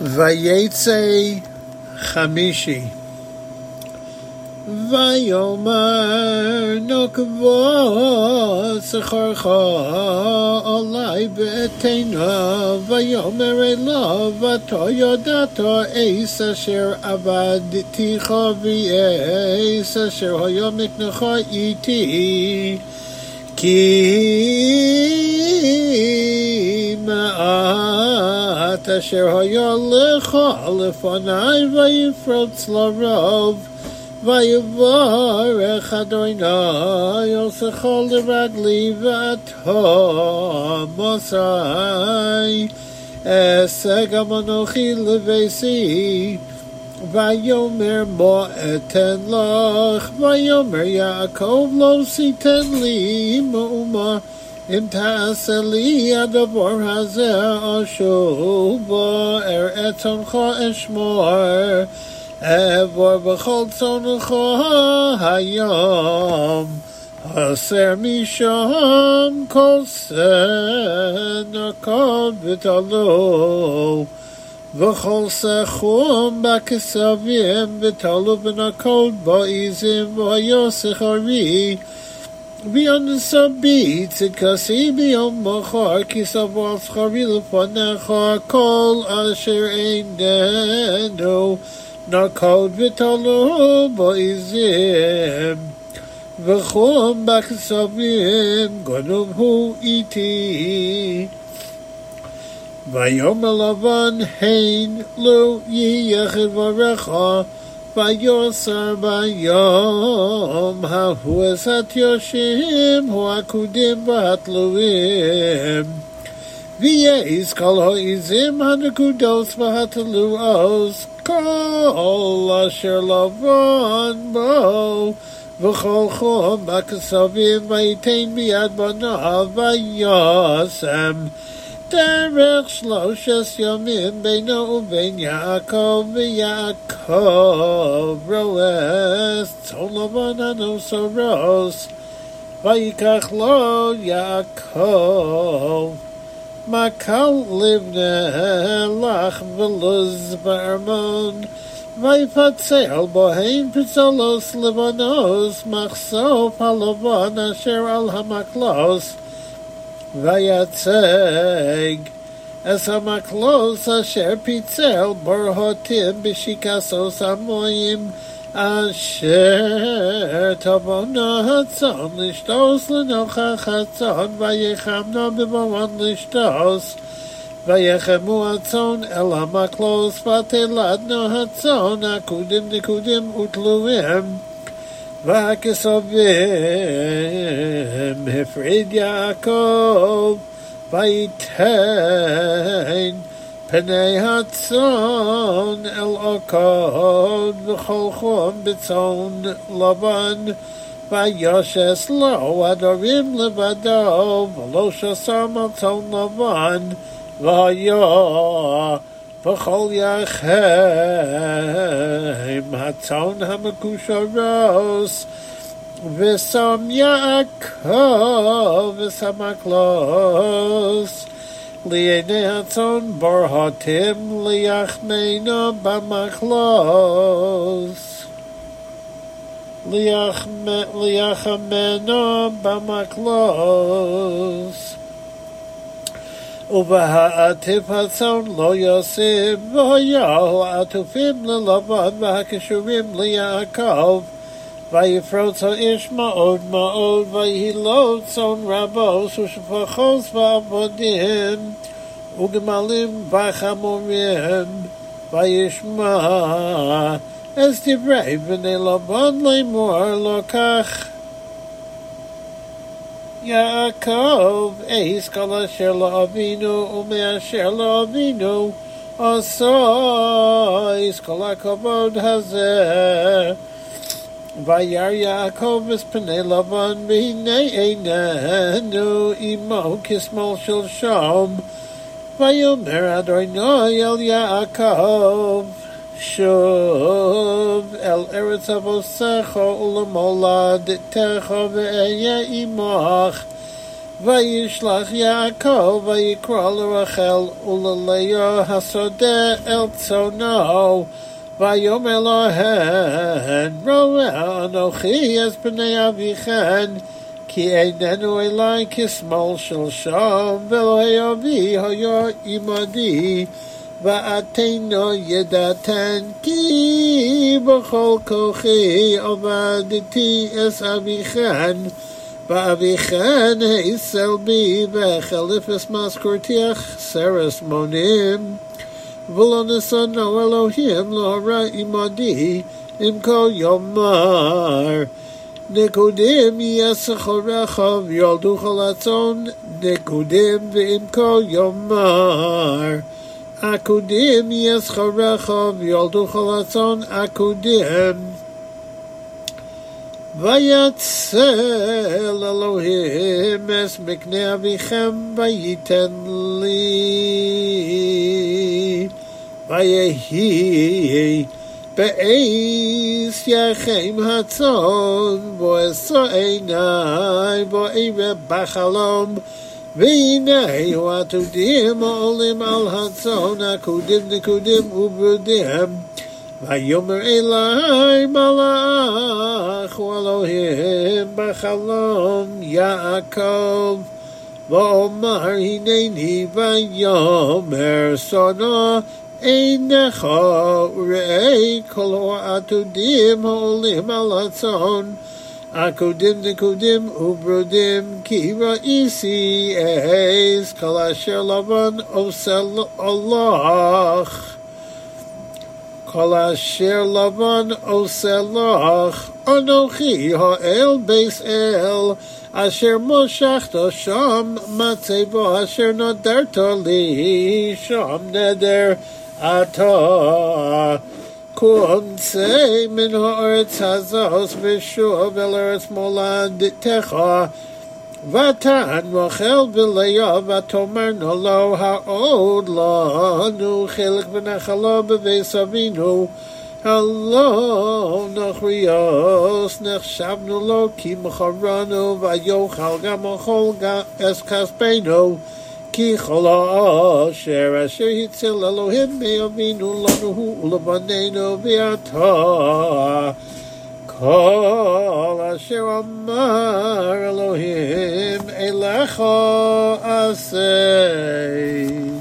Vayetze Chamishi. Vayomer nokvot secharcha alai betena vayomer elav ato yodato eis asher avad ticha v'eis asher hoyom iknecha iti ki Shabbat Asher Hayalecha Alefanai Vayifrotz Larov Vayivarech Mosai Eseg Vayomer Mo Vayomer Yaakov in tseli a de vor hazel sho bo er etom kho es moher ev vor bagot zon ge hayom a semishon kosen de kald betalov vo khos khum bak se na kald ba izen vo yas be on the subbeat, said Kasimi on Mahar, Kisavals Harilaponaha, call Asher Aindendo, Narkald Vitalo, Boizim, Vachom Bakasavim, Gonum Hu Eti, Vayomalavan Hain, Lo Yehavarecha, ויוסר ביום ההוא אשת יושים, הוא הכודים והתלויים. ויעיז כל העיזים הנקודוס והתלועות, כל אשר לבון בו, וכל חום הכסבים, ויתן מיד בניו ויוסם. der vxslo shos yemin beina un ven yakov vi yakov roes tolovadano so roes vay khlo yakov ma kan liv der khvloz ber mog vay foksel boheim pso los livanoz makhso palovad ויצג אס המקלוס אשר פיצל בור הותים בשיקסו סמויים אשר תבונו הצון לשתוס לנוכח הצון ויחמנו במובן לשתוס ויחמו הצון אל המקלוס ותלדנו הצון עקודים נקודים ותלויים והכסובים Vifrid Yaakov Vayitain Penei Hatzon El Okod V'chol Chom B'tzon Lavan Vayoshes Lo Adorim Levado V'lo Shasar Lavan Vayoh V'chol Yachem Hatzon HaMekusha Rosh ושם יעקב ושם הקלוס לידי הצאן בר הטים ליחננו במקלוס ליחמנו במקלוס ובהעטיף הצאן לא יוסיף ויהו עטופים ללבן והקשורים ליעקב Weil האיש מאוד מאוד, ist, ma old, ma old, weil ihr Lohn so ein Rabbo, so ist ein Verkost, wo er von dir hin, לא אבינו, weil ich am um ihr es eh, um hazeh, Vayar yar Yaakov is pene lavan me ne ne no i shom Vai yo mera do no yel Yaakov shom el eretz avo sacho ulamolad techo ve ye i mo Vai shlach Yaakov vai kol rachel ulaleya hasode el tsono ויאמר להן, רואה אנוכי את פני אביכן, כי איננו אלי כשמאל שלשום, ואלוהי אבי היה עמדי, ואתנו ידעתן, כי בכל כוחי עבדתי את אביכן. ואביכן העיסל בי, וחלף את משכורתי אחסר מונים. Vulanasana Elohim Lara Imadi Imko Yomar Nekudim Yesachorechov Yalduchalatzon Nekudim Vimko Yomar Akudim Yesachorechov Yalduchalatzon Akudim Vayatzel Elohim Es Mekne Avichem Vayitenli Vayatzel Elohim vay hey יחם peis fyer geim hat zon bo es so einday bo ibe ba khalom veine he wat tu dim mal in mal hat zon akudim akudim ub de עינך וראי כל העתודים העולים על הצאן, עקודים נקודים וברודים, כי ראיסי אהז כל אשר לבן עושה לך. כל אשר לבן עושה לך, אנוכי האל בית אל, אשר מושכת שם מצבו, אשר נדרת לי, שם נדר. ato kum se min ha'aretz hazos v'shuv el eretz molad techa v'atan rochel v'leya v'atomer nolo ha'od lanu chelik v'nechalo b'veis Hello, Nachrios, Nechshavnu lo, Kim Choranu, Vayochal Gamachol, Eskaspeinu, Vayochal כי כל העושר אשר הציל אלוהים בימינו לנו ולבנינו בעתה. כל אשר אמר אלוהים אליך עשה.